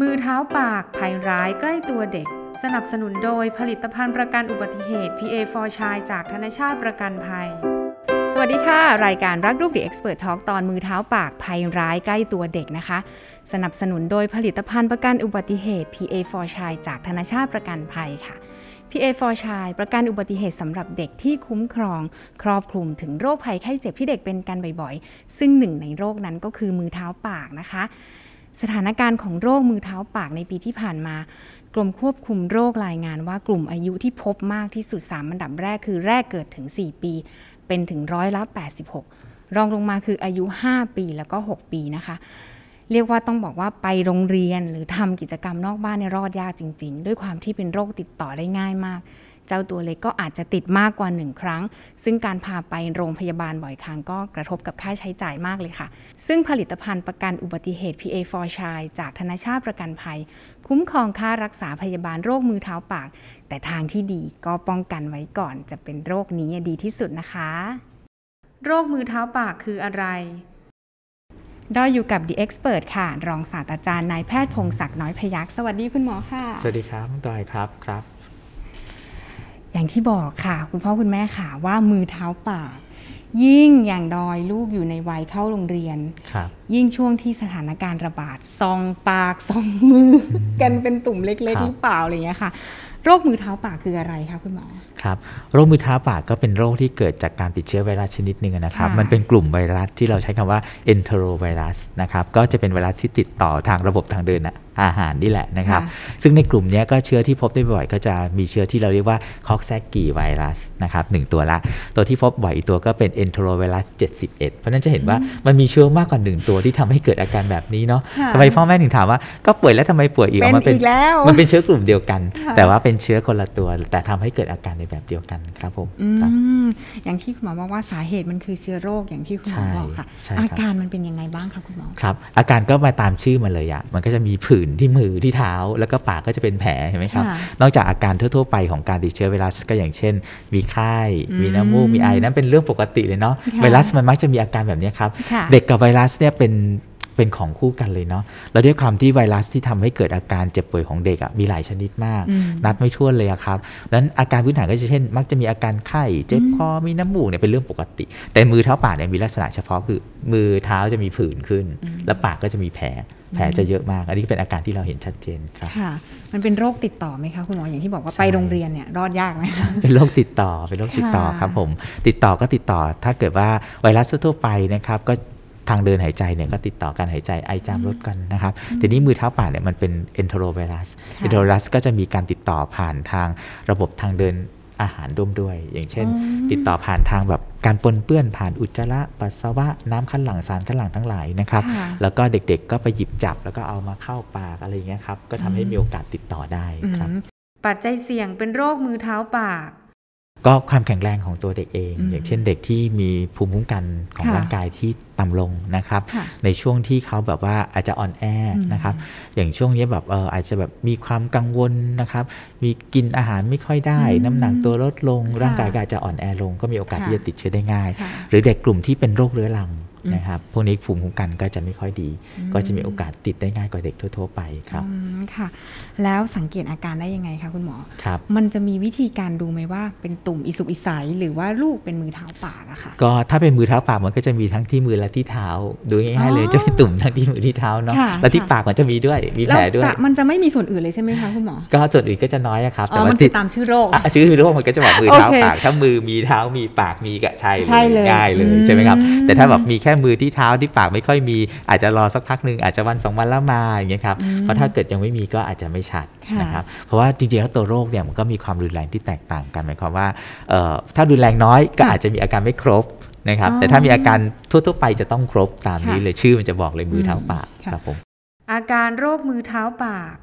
มือเท้าปากภัยร้ายใกล้ตัวเด็ก สนับสนุนโดยผลิตภัณฑ์ประกันอุบัติเหตุ PA for ชายจากธนชาติประกันภัย สวัสดีค่ะ รายการรักลูกเด็ก Expert Talk ตอนมือเท้าปากภัยร้ายใกล้ตัวเด็กนะคะ สนับสนุนโดยผลิตภัณฑ์ประกันอุบัติเหตุ PA for ชายจากธนชาติประกันภัยค่ะ PA for ชายประกันอุบัติเหตุสำหรับเด็กที่คุ้มครอง ครอบคลุมถึงโรคภัยไข้เจ็บที่เด็กเป็นกันบ่อยๆ ซึ่งหนึ่งในโรคนั้นก็คือมือเท้าปากนะคะ สถานการณ์ของโรคมือเท้าปากในปีที่ผ่านมา กรมควบคุมโรครายงานว่ากลุ่มอายุที่พบมากที่สุด3อันดับแรกคือแรกเกิดถึง 4 ปี เป็นถึงร้อยละ 86 รองลงมาคืออายุ 5 ปีแล้วก็ 6 ปีนะคะ เรียกว่าต้องบอกว่าไปโรงเรียนหรือทำกิจกรรมนอกบ้านในรอดยากจริง ๆ ด้วยความที่เป็นโรคติดต่อได้ง่ายมาก เจ้าตัวเล็กก็อาจจะติดมากกว่าหนึ่งครั้ง ซึ่งการพาไปโรงพยาบาลบ่อยครั้งก็กระทบกับค่าใช้จ่ายมากเลยค่ะ ซึ่งผลิตภัณฑ์ประกันอุบัติเหตุ PA for ชายจากธนชาติประกันภัย คุ้มครองค่ารักษาพยาบาลโรคมือเท้าปาก แต่ทางที่ดีก็ป้องกันไว้ก่อนจะเป็นโรคนี้ดีที่สุดนะคะ โรคมือเท้าปากคืออะไรดอยอยู่กับ The Expert ค่ะ รองศาสตราจารย์นายแพทย์พงศักดิ์น้อยพยักษ์สวัสดีคุณหมอค่ะ สวัสดีครับดอยครับครับ อย่างที่บอกค่ะ คุณพ่อคุณแม่ค่ะว่ามือเท้าปากยิ่งอย่างดอยลูกอยู่ในวัยเข้าโรงเรียนครับยิ่งช่วงที่สถานการณ์ระบาดซองปากซองมืออกันเป็นตุ่มเล็กครัๆบหรือเปล่าอะไรอย่างเงี้ยค่ะ โรคมือเท้าปากคืออะไรคะคุณหมอ ครับโรคมือเท้าปากก็เป็นโรคที่เกิดจากการติดเชื้อไวรัสชนิดหนึ่งนะครับค่ะมันเป็นกลุ่มไวรัสที่เราใช้คำว่า enterovirus นะครับก็จะเป็นไวรัสที่ติดต่อทางระบบทางเดินอาหารนี่แหละนะครับ ซึ่งในกลุ่มเนี้ยก็เชื้อที่พบได้บ่อยก็จะมีเชื้อที่เราเรียกว่าคอกแซกกีไวรัสนะครับหนึ่งตัวละ ตัวที่พบบ่อยอีกตัวก็เป็น enterovirus 71 เพราะฉะนั้นจะเห็นว่ามันมีเชื้อมากกว่าหนึ่งตัวที่ทำให้เกิดอาการแบบนี้เนาะค่ะทำไมพ่อแม่ถึงถามว่าก็ป่วยแล้วทำไมป่วยอีกเป็นมันเป็นอีกแล้วมันเป็นเชื้อกลุ่มเดียวกันค่ะแต่ว่าเป็นเชื้อคนละตัวแต่ทำให้เกิดอาการในแบบเดียวกันครับผมอืครับมอย่างที่คุณหมอบอกว่าสาเหตุมันคือเชื้อโรคอย่างที่คุณหมอใช่บอกค่ะใช่ครับอาการมันเป็นยังไงบ้างคะคุณหมอครับ อาการก็มาตามชื่อมันเลยอะมันก็จะมีผื่นที่มือที่เท้า แล้วก็ปากก็จะเป็นแผลเห็นไหมครับค่ะนอกจากอาการทั่ว ๆ ไปของการติดเชื้อไวรัสก็อย่างเช่น มีไข้อืมมีน้ำมูกมีไอนั่นเป็นเรื่องปกติเลยเนาะค่ะไวรัสมันมักจะมีอาการแบบนี้ครับค่ะเด็กกับไวรัสเนี่ยเป็น เป็นของคู่กันเลยเนาะแล้วด้วยความที่ไวรัสที่ทำให้เกิดอาการเจ็บป่วยของเด็กอะมีหลายชนิดมากอืมนับไม่ถ้วนเลยอะครับดังนั้นอาการพื้นฐานก็จะเช่น มักจะมีอาการไข้เจ็บคอมีน้ำมูกเนี่ยเป็นเรื่องปกติ แต่มือเท้าปากเนี่ยมีลักษณะเฉพาะคือมือเท้าจะมีผื่นขึ้น แล้วปากก็จะมีแผลแผลจะเยอะมาก อันนี้ก็เป็นอาการที่เราเห็นชัดเจนครับค่ะ มันเป็นโรคติดต่อไหมคะคุณหมออย่างที่บอกว่าใช่ไปโรงเรียนเนี่ยรอดยากไหมเป็นโรคติดต่อเป็นโรคติดต่อค่ะครับผมติดต่อก็ติดต่อถ้าเกิดว่าไวรัสทั่วๆไปนะครับก็ ทางเดินหายใจเนี่ยก็ติดต่อการหายใจไอจามลดกันนะครับทีนี้มือเท้าปากเนี่ยมันเป็น enterovirus ค่ะ enterovirus ก็จะมีการติดต่อผ่านทางระบบทางเดินอาหารร่วมด้วย อย่างเช่นอืมติดต่อผ่านทางแบบการปนเปื้อนผ่านอุจจาระปัสสาวะน้ำขั้นหลังสารขั้นหลังทั้งหลายนะครับค่ะแล้วก็เด็กๆก็ไปหยิบจับแล้วก็เอามาเข้าปากอะไรอย่างเงี้ยครับ ก็ทำให้มีโอกาสติดต่อได้ครับอืมปัจจัยเสี่ยงเป็นโรคมือเท้าปาก ก็ความแข็งแรงของตัวเด็กเองอืมอย่างเช่นเด็กที่มีภูมิคุ้มกันของค่ะร่างกายที่ต่ำลงนะครับค่ะในช่วงที่เขาแบบว่าอาจจะอ่อนแออืมนะครับ อย่างช่วงนี้แบบเอออาจจะแบบมีความกังวลนะครับ มีกินอาหารไม่ค่อยได้อืมน้ำหนักตัวลดลงค่ะร่างกายก็อาจจะอ่อนแอลง ก็มีโอกาสค่ะที่จะติดเชื้อได้ง่ายค่ะหรือเด็กกลุ่มที่เป็นโรคเรื้อรังอืม นะครับ พวกนี้ภูมิคุ้มกันก็จะไม่ค่อยดีอืมก็จะมีโอกาสติดได้ง่ายกว่าเด็กทั่ว ๆ ไปครับอืมค่ะ แล้วสังเกตอาการได้ยังไงคะคุณหมอครับมันจะมีวิธีการดูไหมว่าเป็นตุ่มอิสุกอิสัยหรือว่าลูกเป็นมือเท้าปากอะค่ะก็ถ้าเป็นมือเท้าปากมันก็จะมีทั้งที่มือและที่เท้า ดูง่ายๆเลยอ๋อจะเป็นตุ่มทั้งที่มือที่เท้าเนาะค่ะแล้วที่ค่ะปากมันจะมีด้วยมีแล้แผวลด้วยแต่มันจะไม่มีส่วนอื่นเลยใช่ไหมคะคุณหมอก็ส่วนอื่นก็จะน้อยอะครับอ๋อมันคือตามชื่อโรคอะชื่อโรคมันก็จะบอกมือเท้าโอเคปากถ้ามือมีเท้ามีปากมีกะใช่ใช่เลยง่ายเลยอืมใช่ไหมครับ แต่ถ้าแบบมีแค่มือที่เท้าที่ปากไม่ค่อยมี อาจจะรอสักพักหนึ่งอาจจะวันสองวันแล้วมาอย่างเงี้ยครับอืมเพราะถ้าเกิดยังไม่มีก็อาจจะไม่ชัดค่ะนะครับเพราะว่าจริงๆแล้วตัวโรคเนี่ยมันก็มีความรุนแรงที่แตกต่างกันหมายความว่าเอ่อถ้ารุนแรงน้อยก็ค่ะอาจจะมีอาการไม่ครบนะครับอ๋อแต่ถ้ามีอาการทั่วๆไปจะต้องครบตามนี้ค่ะเลยชื่อมันจะบอกเลยมือเท้าปากค่ะครับผมอาการโรคมือเท้าปาก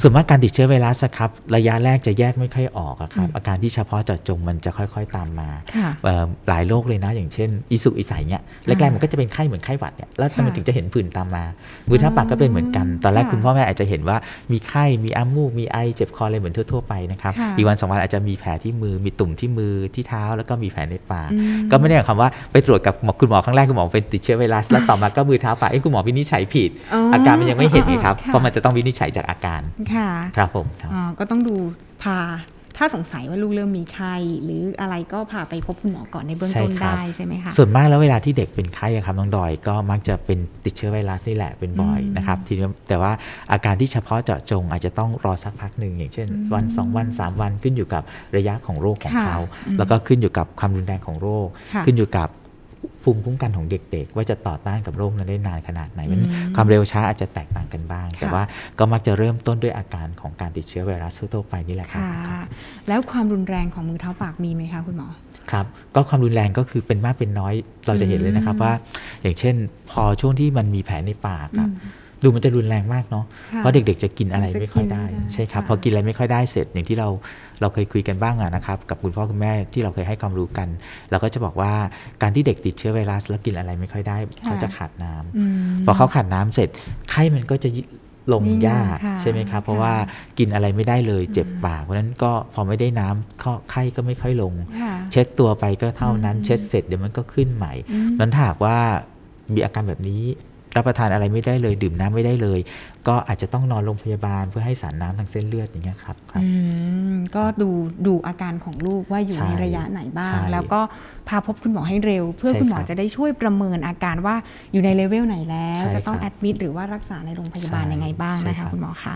ส่วนมากการติดเชื้อไวรัสอะครับระยะแรกจะแยกไม่ค่อยออกอะครับอืมอาการที่เฉพาะเจาะจงมันจะค่อย ๆตามมาค่ะเอ่อหลายโรคเลยนะ อย่างเช่นอีสุกอีใสเนี่ยแรกๆมันก็จะเป็นไข้เหมือนไข้หวัดเนี่ยแล้วค่ะมันถึงจะเห็นผื่นตามมามือเท้าปากก็เป็นเหมือนกัน ตอนแรกค่ะคุณพ่อแม่อาจจะเห็นว่ามีไข้มีอ้ามูกมีไอเจ็บคออะไรเหมือนทั่วๆไปนะครับค่ะอีกวันสองวันอาจจะมีแผลที่มือมีตุ่มที่มือที่เท้าแล้วก็มีแผลในปากอืมก็ไม่ได้หมายความว่าไปตรวจกับหมอคุณหมอครั้งแรกคุณหมอเป็นติดเชื้อไวรัสแล้วต่อมาก็มือเท้าปากเอ้ยคุณหมอวินิจฉัยผิดอ๋อออาการมันยังไม่เห็นไงครับค่ะเพราะมันจะต้องวินิจฉัยจากอาการค่ะครับผมครับอ๋อก็ต้องดูพาถ้าสงสัยว่าลูกเริ่มมีไข้หรืออะไรก็พาไปพบคุณหมอก่อนในเบื้องต้นใช่ครับได้ใช่ไหมคะส่วนมากแล้วเวลาที่เด็กเป็นไข้อะครับน้องดอยก็มักจะเป็นติดเชื้อไวรัสนี่แหละเป็นบ่อยอืมนะครับทีนี้แต่ว่าอาการที่เฉพาะเจาะจงอาจจะต้องรอสักพักหนึ่งอย่างเช่น วัน 2 วัน 3 วันขึ้นอยู่กับระยะของโรคของค่ะเขาอืมแล้วก็ขึ้นอยู่กับความรุนแรงของโรคค่ะขึ้นอยู่กับ ภูมิคุ้มกันของเด็กๆ ว่าจะต่อต้านกับโรคนั้นได้นานขนาดไหนมันอืมความเร็วช้าอาจจะแตกต่างกันบ้าง แต่ค่ะว่าก็มักจะเริ่มต้นด้วยอาการของการติดเชื้อไวรัสทั่วๆไปนี่แหละครับค่ะแล้วความรุนแรงของมือเท้าปากมีไหมคะคุณหมอครับก็ความรุนแรงก็คือเป็นมากเป็นน้อยเราจะเห็นเลยนะครับอืมว่า อย่างเช่น พอช่วงที่มันมีแผลในปากอะอืม ดูมันจะรุนแรงมากเนาะค่ะเพราะเด็กๆจะกินอะไรมันจะไม่ค่อยได้กินไม่ได้ใช่ครับค่ะพอกินอะไรไม่ค่อยได้เสร็จอย่างที่เราเราเคยคุยกันบ้างอะนะครับกับคุณพ่อคุณแม่ที่เราเคยให้ความรู้กัน เราก็จะบอกว่าการที่เด็กติดเชื้อไวรัส แล้วกินอะไรไม่ค่อยได้ เขาจะขาดน้ำอืมพอเขาขาดน้ำเสร็จไข้มันก็จะลงนี่ยากค่ะใช่ไหมครับ เพราะค่ะว่ากินอะไรไม่ได้เลยเจ็บอืมปากเพราะฉะนั้นก็พอไม่ได้น้ำก็ไข้ก็ไม่ค่อยลงค่ะเช็ดตัวไปก็เท่านั้นอืมเช็ดเสร็จเดี๋ยวมันก็ขึ้นใหม่อืมนั้นถ้าหากว่ามีอาการแบบนี้ รับประทานอะไรไม่ได้เลย ดื่มน้ำไม่ได้เลย ก็อาจจะต้องนอนโรงพยาบาลเพื่อให้สารน้ำทางเส้นเลือดอย่างเงี้ยครับครับอืมก็ดูดูอาการของลูกว่าอยู่ใช่ในระยะไหนบ้างใช่แล้วก็พาพบคุณหมอให้เร็ว เพื่อใช่คุณหมอครับจะได้ช่วยประเมินอาการว่าอยู่ในเลเวลไหนแล้วใช่จะต้องครับแอดมิดหรือว่ารักษาในโรงพยาบาลใช่ยังไงบ้างใช่นะคะครับคุณหมอคะ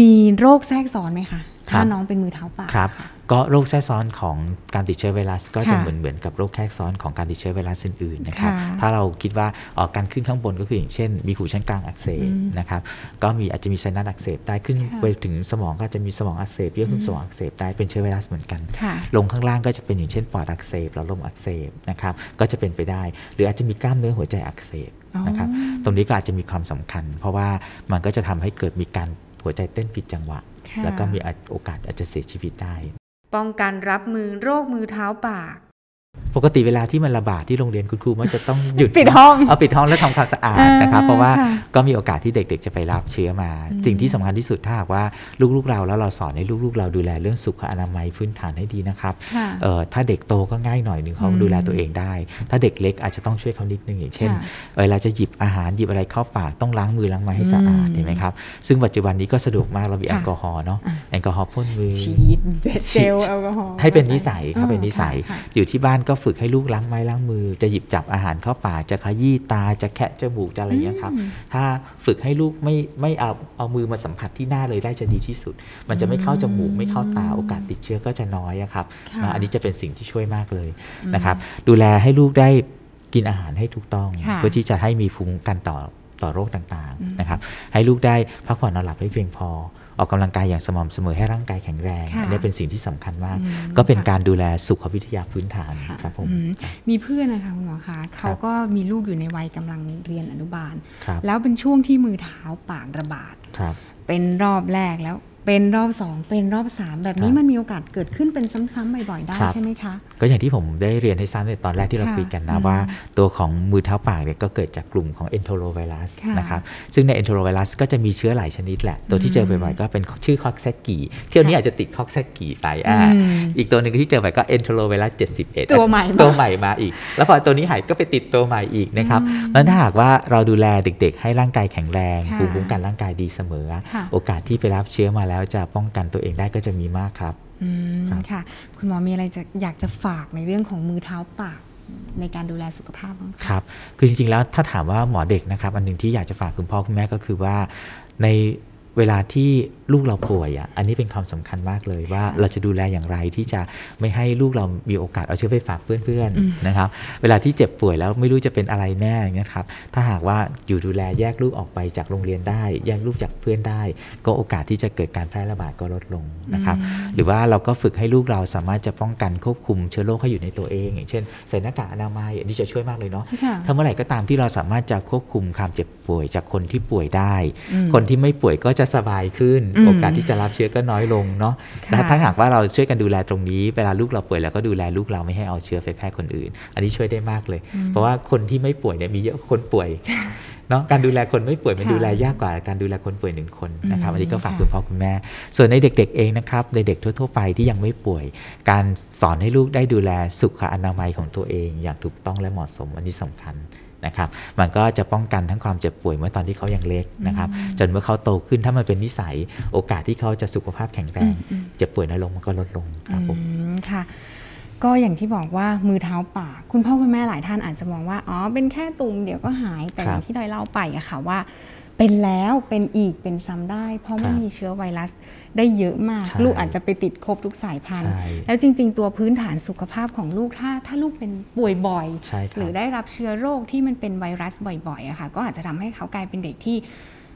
มีโรคแทรกซ้อนไหมคะครัถ้าบน้องเป็นมือเท้าปากครับค่ะ ก็โรคแทรกซ้อนของการติดเชื้อไวรัส ก็จะค่ะเหมือนเหมือนกับโรคแทรกซ้อนของการติดเชื้อไวรัสอื่นๆนะครับค่ะถ้าเราคิดว่าออกการขึ้นข้างบนก็คืออย่างเช่น มีหูชั้นกลางอักเสบอืมนะครับก็มีอาจจะมีไซนัสอักเสบได้ขึ้นค่ะไปถึงสมองก็อาจจะมีสมองอักเสบเยื่อหุ้มอืมสมองอักเสบได้เป็นเชื้อไวรัสเหมือนกันค่ะลงข้างล่างก็จะเป็นอย่างเช่นปอดอักเสบหลอดลมอักเสบนะครับก็จะเป็นไปได้ หรืออาจจะมีกล้ามเนื้อหัวใจอักเสบนะครับอ๋อตรงนี้ก็อาจจะมีความสำคัญ เพราะว่ามันก็จะทำให้เกิดมีการหัวใจเต้นผิดจังหวะค่ะแล้วก็มีโอกาสอาจจะเสียชีวิตได้ ป้องกันรับมือโรคมือเท้าปาก ปกติเวลาที่มันระบาดที่โรงเรียนคุณครูมักจะต้องหยุดปิดห้องเอาปิดห้องแล้วทำความสะอาดอ่านนะครับ เพราะว่าค่ะก็มีโอกาสที่เด็ก ๆ จะไปรับเชื้อมาอืมสิ่งที่สำคัญที่สุดถ้าหากว่าลูกๆเราแล้วเราสอนให้ลูกๆ เราดูแลเรื่องสุขอนามัยพื้นฐานให้ดีนะครับค่ะเอ่อถ้าเด็กโตก็ง่ายหน่อยหนึ่งเขาอืมดูแลตัวเองได้ ถ้าเด็กเล็กอาจจะต้องช่วยเขานิดนึงอย่างเช่นค่ะเวลาจะหยิบอาหารหยิบอะไรเข้าปากต้องล้างมือล้างไม้ให้สะอาดอืมเห็นไหมครับ ซึ่งปัจจุบันนี้ก็สะดวกมากเรามีค่ะแอลกอฮอล์เนาะอะแอลกอฮอล์พ่นมือฉีดเจลแอลกอฮอล์ให้เป็นนิสัยครับอ๋อเป็นนิสัยค่ะอยู่ที่บ้านก็ฝึกให้ลูกล้างไม้ล้างมือ จะหยิบจับอาหารเข้าปากจะขยี้ตาจะแคะจมูกจะอะไรอย่างเงี้ยครับอืมถ้าฝึกให้ลูกไม่ไม่เอาเอามือมาสัมผัสที่หน้าเลยได้จะดีที่สุด มันจะไม่เข้าจมูกไม่เข้าตาโอกาสติดเชื้อก็จะน้อยอะครับค่ะนะอันนี้จะเป็นสิ่งที่ช่วยมากเลยอืมนะครับดูแลให้ลูกได้กินอาหารให้ถูกต้องค่ะเพื่อที่จะให้มีภูมิคุ้มกันต่อต่อโรคต่างอืมๆนะครับให้ลูกได้พักผ่อนนอนหลับให้เพียงพอ ออกกำลังกายอย่างสม่ำเสมอให้ร่างกายแข็งแรงค่ะอันนี้เป็นสิ่งที่สำคัญมากอืมก็เป็นค่ะการดูแลสุขวิทยาพื้นฐานค่ะครับผมอืมมีเพื่อนนะคะคุณหมอคะเขาก็มีลูกอยู่ในวัยกำลังเรียนอนุบาลครับแล้วเป็นช่วงที่มือเท้าปากระบาดครับเป็นรอบแรกแล้วเป็นรอบสองเป็นรอบสามแบบนี้ครับมันมีโอกาสเกิดขึ้นเป็นซ้ำๆบ่อยๆได้ครับใช่ไหมคะก็อย่างที่ผมได้เรียนให้ทราบในตอนแรกที่เราค่ะคุยกันนะอืมว่าตัวของมือเท้าปากเนี่ยก็เกิดจากกลุ่มของ enterovirus ค่ะนะครับซึ่งใน enterovirus ก็จะมีเชื้อหลายชนิดแหละ ตัวที่เจอบ่อยๆก็เป็นชื่อคอกแซกกีเที่ยวนี้อาจจะติดคอกแซกกีไปอ่าอืมอีกตัวหนึ่งที่เจอบ่อยก็ enterovirus 71 ตัวใหม่มาตัวใหม่มาอีก แล้วพอตัวนี้หายก็ไปติดตัวใหม่อีกนะครับอืมแล้วถ้าหากว่าเราดูแลเด็ก ๆ ให้ร่างกายแข็งแรงค่ะภูมิคุ้มกันร่างกายดีเสมอค่ะโอกาสที่ไปรับเชื้อมาแล้วจะป้องกันตัวเองได้ก็จะมีมากครับ อืมครับค่ะ คุณหมอมีอะไรจะอยากจะฝากในเรื่องของมือเท้าปากในการดูแลสุขภาพบ้างคะครับ คือจริงๆแล้วถ้าถามว่าหมอเด็กนะครับ อันหนึ่งที่อยากจะฝากคุณพ่อคุณแม่ก็คือว่าใน เวลาที่ลูกเราป่วยอะอันนี้เป็นความสำคัญมากเลยว่าเราจะดูแลอย่างไรที่จะไม่ให้ลูกเรามีโอกาสเอาเชื้อไปฝากเพื่อนอืมๆนะครับ เวลาที่เจ็บป่วยแล้วไม่รู้จะเป็นอะไรแน่อย่างเงี้ยครับ ถ้าหากว่าอยู่ดูแลแยกลูกออกไปจากโรงเรียนได้ แยกลูกจากเพื่อนได้ ก็โอกาสที่จะเกิดการแพร่ระบาดก็ลดลงนะครับ หรือว่าเราก็ฝึกให้ลูกเราสามารถจะป้องกันควบคุมเชื้อโรคให้อยู่ในตัวเอง อย่างเช่นใส่หน้ากากอนามัยอันนี้จะช่วยมากเลยเนาะค่ะถ้าเมื่อไหร่ก็ตามที่เราสามารถจะควบคุมความเจ็บป่วยจากคนที่ป่วยได้อืมคนที่ไม่ป่วยก็จะสบายขึ้นอืมโอกาสที่จะรับเชื้อก็น้อยลงเนาะค่ะและถ้าหากว่าเราช่วยกันดูแลตรงนี้ เวลาลูกเราป่วยเราก็ดูแลลูกเราไม่ให้เอาเชื้อไปแพร่คนอื่น อันนี้ช่วยได้มากเลย เพราะว่าคนที่ไม่ป่วยเนี่ยมีเยอะกว่าคนป่วยเนาะการดูแลคนไม่ป่วยมันค่ะดูแลยากกว่าการดูแลคนป่วยหนึ่งคนนะครับอืมอันนี้ก็ฝากค่ะคุณพ่อคุณแม่ ส่วนในเด็ก ๆ เองนะครับในเด็กทั่ว ๆ ไปที่ยังไม่ป่วย การสอนให้ลูกได้ดูแลสุขอนามัยของตัวเอง อย่างถูกต้องและเหมาะสมอันนี้สำคัญ นะครับมันก็จะป้องกันทั้งความเจ็บป่วยเมื่อตอนที่เขายังเล็กนะครับจนเมื่อเขาโตขึ้นถ้ามันเป็นนิสัยโอกาสที่เขาจะสุขภาพแข็งแรงอืมเจ็บป่วยน้อยลงมันก็ลดลงครับผมอืมค่ะก็อย่างที่บอกว่ามือเท้าปากคุณพ่อคุณแม่หลายท่านอาจจะมองว่าอ๋อเป็นแค่ตุ่มเดี๋ยวก็หายแต่ครับอย่างที่ดอยเล่าไปอะค่ะว่า เป็นแล้วเป็นอีกเป็นซ้ำได้ เพราะมันครับมีเชื้อไวรัสได้เยอะมากใช่ลูกอาจจะไปติดครบทุกสายพันธุ์ใช่แล้วจริง ๆ ตัวพื้นฐานสุขภาพของลูกถ้า ถ้าลูกเป็นป่วยบ่อยใช่คหรัรืบอได้รับเชื้อโรคที่มันเป็นไวรัสบ่อยๆอะค่ะก็อาจจะทำให้เขากลายเป็นเด็กที่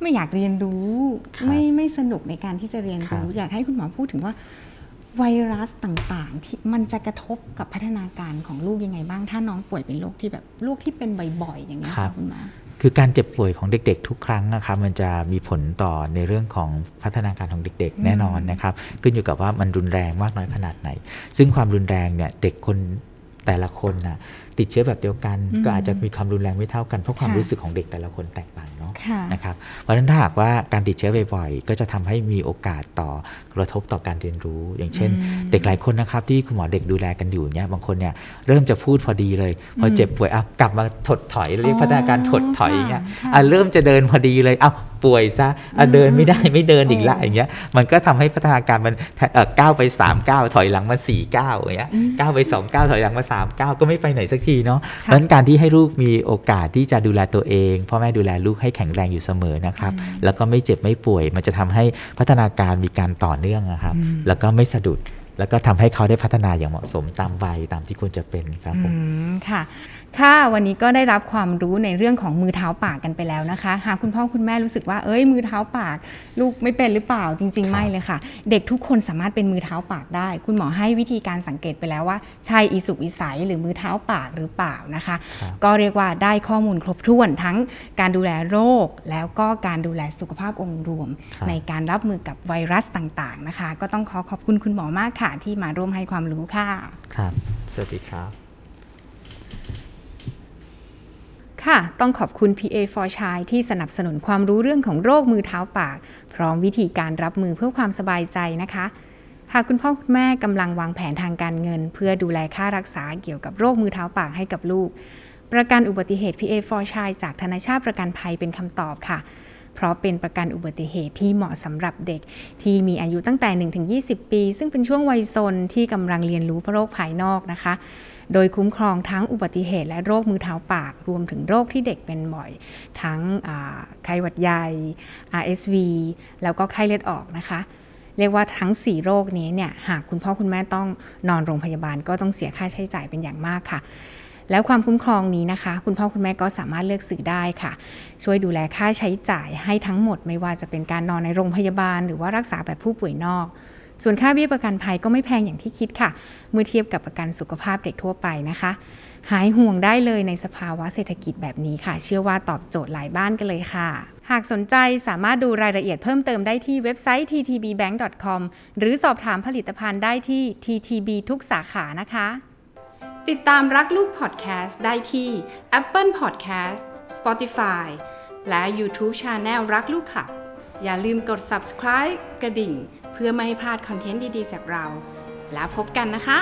ไม่อยากเรียนรู้ครับไม่ไม่สนุกในการที่จะเรียนรู้ครับอยากให้คุณหมอพูดถึงว่าไวรัสต่างๆ ที่มันจะกระทบกับพัฒนาการของลูกยังไงบ้าง ถ้าน้องป่วยเป็นโรคที่แบบโรคที่เป็นบ่อยๆอย่างเงี้ยครัค่ะบคุณหมอ คือการเจ็บป่วยของเด็ก ๆ ทุกครั้งนะครับมันจะมีผลต่อในเรื่องของพัฒนาการของเด็ก ๆ แน่นอนนะครับ ขึ้นอยู่กับว่ามันรุนแรงมากน้อยขนาดไหน ซึ่งความรุนแรงเนี่ยเด็กคนแต่ละคนนะ ติดเชื้อแบบเดียวกัน ก็อาจจะมีความรุนแรงไม่เท่ากันเพราะความรู้สึกของเด็กแต่ละคนแตกต่างเนาะค่ะนะครับเพราะฉะนั้นถ้าหากว่าการติดเชื้อบ่อยๆก็จะทำให้มีโอกาสต่อกระทบต่อการเรียนรู้ อย่างเช่นอืมเด็กหลายคนนะครับที่คุณหมอเด็กดูแลกันอยู่เนี่ยบางคนเนี่ยเริ่มจะพูดพอดีเลย พอเจ็บป่วยอะกลับมาถดถอยเรียกอ๋อพัฒนาการถดถอยอย่างเงี้ยค่ะอะเริ่มจะเดินพอดีเลยเอ้าป่วยซะอะเดินไม่ได้ไม่เดินอีกละอ๋อออย่างเงี้ยมันก็ทำให้พัฒนาการมันเอ่อก้าวไป3ก้าวถอยหลังมา4ก้าวอย่างเงี้ยอืมก้าวไป2ก้าวถอยหลังมา3ก้าวก็ไม่ไปไหนสักทีเนาะเพค่ะราะฉะนั้นการที่ให้ลูกมีโอกาสที่จะดูแลตัวเองพ่อแม่ดูแลลูกให้แข็งแรงอยู่เสมอนะครับ แล้วก็ไม่เจ็บไม่ป่วย มันจะทำให้พัฒนาการมีการต่อเนื่องนะครับอืมแล้วก็ไม่สะดุด แล้วก็ทำให้เขาได้พัฒนาอย่างเหมาะสมตามวัยตามที่ควรจะเป็นครับผมอืมค่ะ ค่ะวันนี้ก็ได้รับความรู้ในเรื่องของมือเท้าปากกันไปแล้วนะคะ หากคุณพ่อคุณแม่รู้สึกว่าเอ้ยมือเท้าปาก ลูกไม่เป็นหรือเปล่าจริง ๆ ไม่เลยค่ะ เด็กทุกคนสามารถเป็นมือเท้าปากได้ คุณหมอให้วิธีการสังเกตไปแล้วว่าใช่อีสุกอีใสหรือมือเท้าปากหรือเปล่านะคะครับก็เรียกว่าได้ข้อมูลครบถ้วนทั้งการดูแลโรค แล้วก็การดูแลสุขภาพองค์รวมครับในการรับมือกับไวรัสต่างๆนะคะ ก็ต้องขอขอบคุณคุณหมอมากค่ะที่มาร่วมให้ความรู้ค่ะ ครับ สวัสดีครับ ค่ะ ต้องขอบคุณ PA for Child ที่สนับสนุนความรู้เรื่องของโรคมือเท้าปาก พร้อมวิธีการรับมือเพื่อความสบายใจนะคะ หากคุณพ่อคุณแม่กำลังวางแผนทางการเงิน เพื่อดูแลค่ารักษาเกี่ยวกับโรคมือเท้าปากให้กับลูก ประกันอุบัติเหตุ PA for Child จากธนาชาติประกันภัยเป็นคำตอบค่ะ เพราะเป็นประกันอุบัติเหตุที่เหมาะสำหรับเด็ก ที่มีอายุตั้งแต่ 1-20 ปี ซึ่งเป็นช่วงวัยซนที่กำลังเรียนรู้โรคภายนอกนะคะ โดยคุ้มครองทั้งอุบัติเหตุและโรคมือเท้าปาก รวมถึงโรคที่เด็กเป็นบ่อย ทั้งไข้หวัดใหญ่ RSV แล้วก็ไข้เลือดออกนะคะเรียกว่าทั้ง 4 โรคนี้เนี่ยหากคุณพ่อคุณแม่ต้องนอนโรงพยาบาลก็ต้องเสียค่าใช้จ่ายเป็นอย่างมากค่ะ แล้วความคุ้มครองนี้นะคะ คุณพ่อคุณแม่ก็สามารถเลือกซื้อได้ค่ะ ช่วยดูแลค่าใช้จ่ายให้ทั้งหมดไม่ว่าจะเป็นการนอนในโรงพยาบาล หรือว่ารักษาแบบผู้ป่วยนอกส่วนค่าเบี้ยประกันภัยก็ไม่แพงอย่างที่คิดค่ะ เมื่อเทียบกับประกันสุขภาพเด็กทั่วไปนะคะ หายห่วงได้เลยในสภาวะเศรษฐกิจแบบนี้ค่ะ เชื่อว่าตอบโจทย์หลายบ้านกันเลยค่ะ หากสนใจสามารถดูรายละเอียดเพิ่มเติมได้ที่เว็บไซต์ ttbbank.com หรือสอบถามผลิตภัณฑ์ได้ที่ TTB ทุกสาขานะคะ ติดตามรักลูกพอดแคสต์ได้ที่ Apple Podcast Spotify และ YouTube Channel รักลูกขับอย่าลืมกด subscribe กระดิ่ง เพื่อไม่ให้พลาดคอนเทนต์ดี ๆ จากเรา แล้วพบกันนะคะ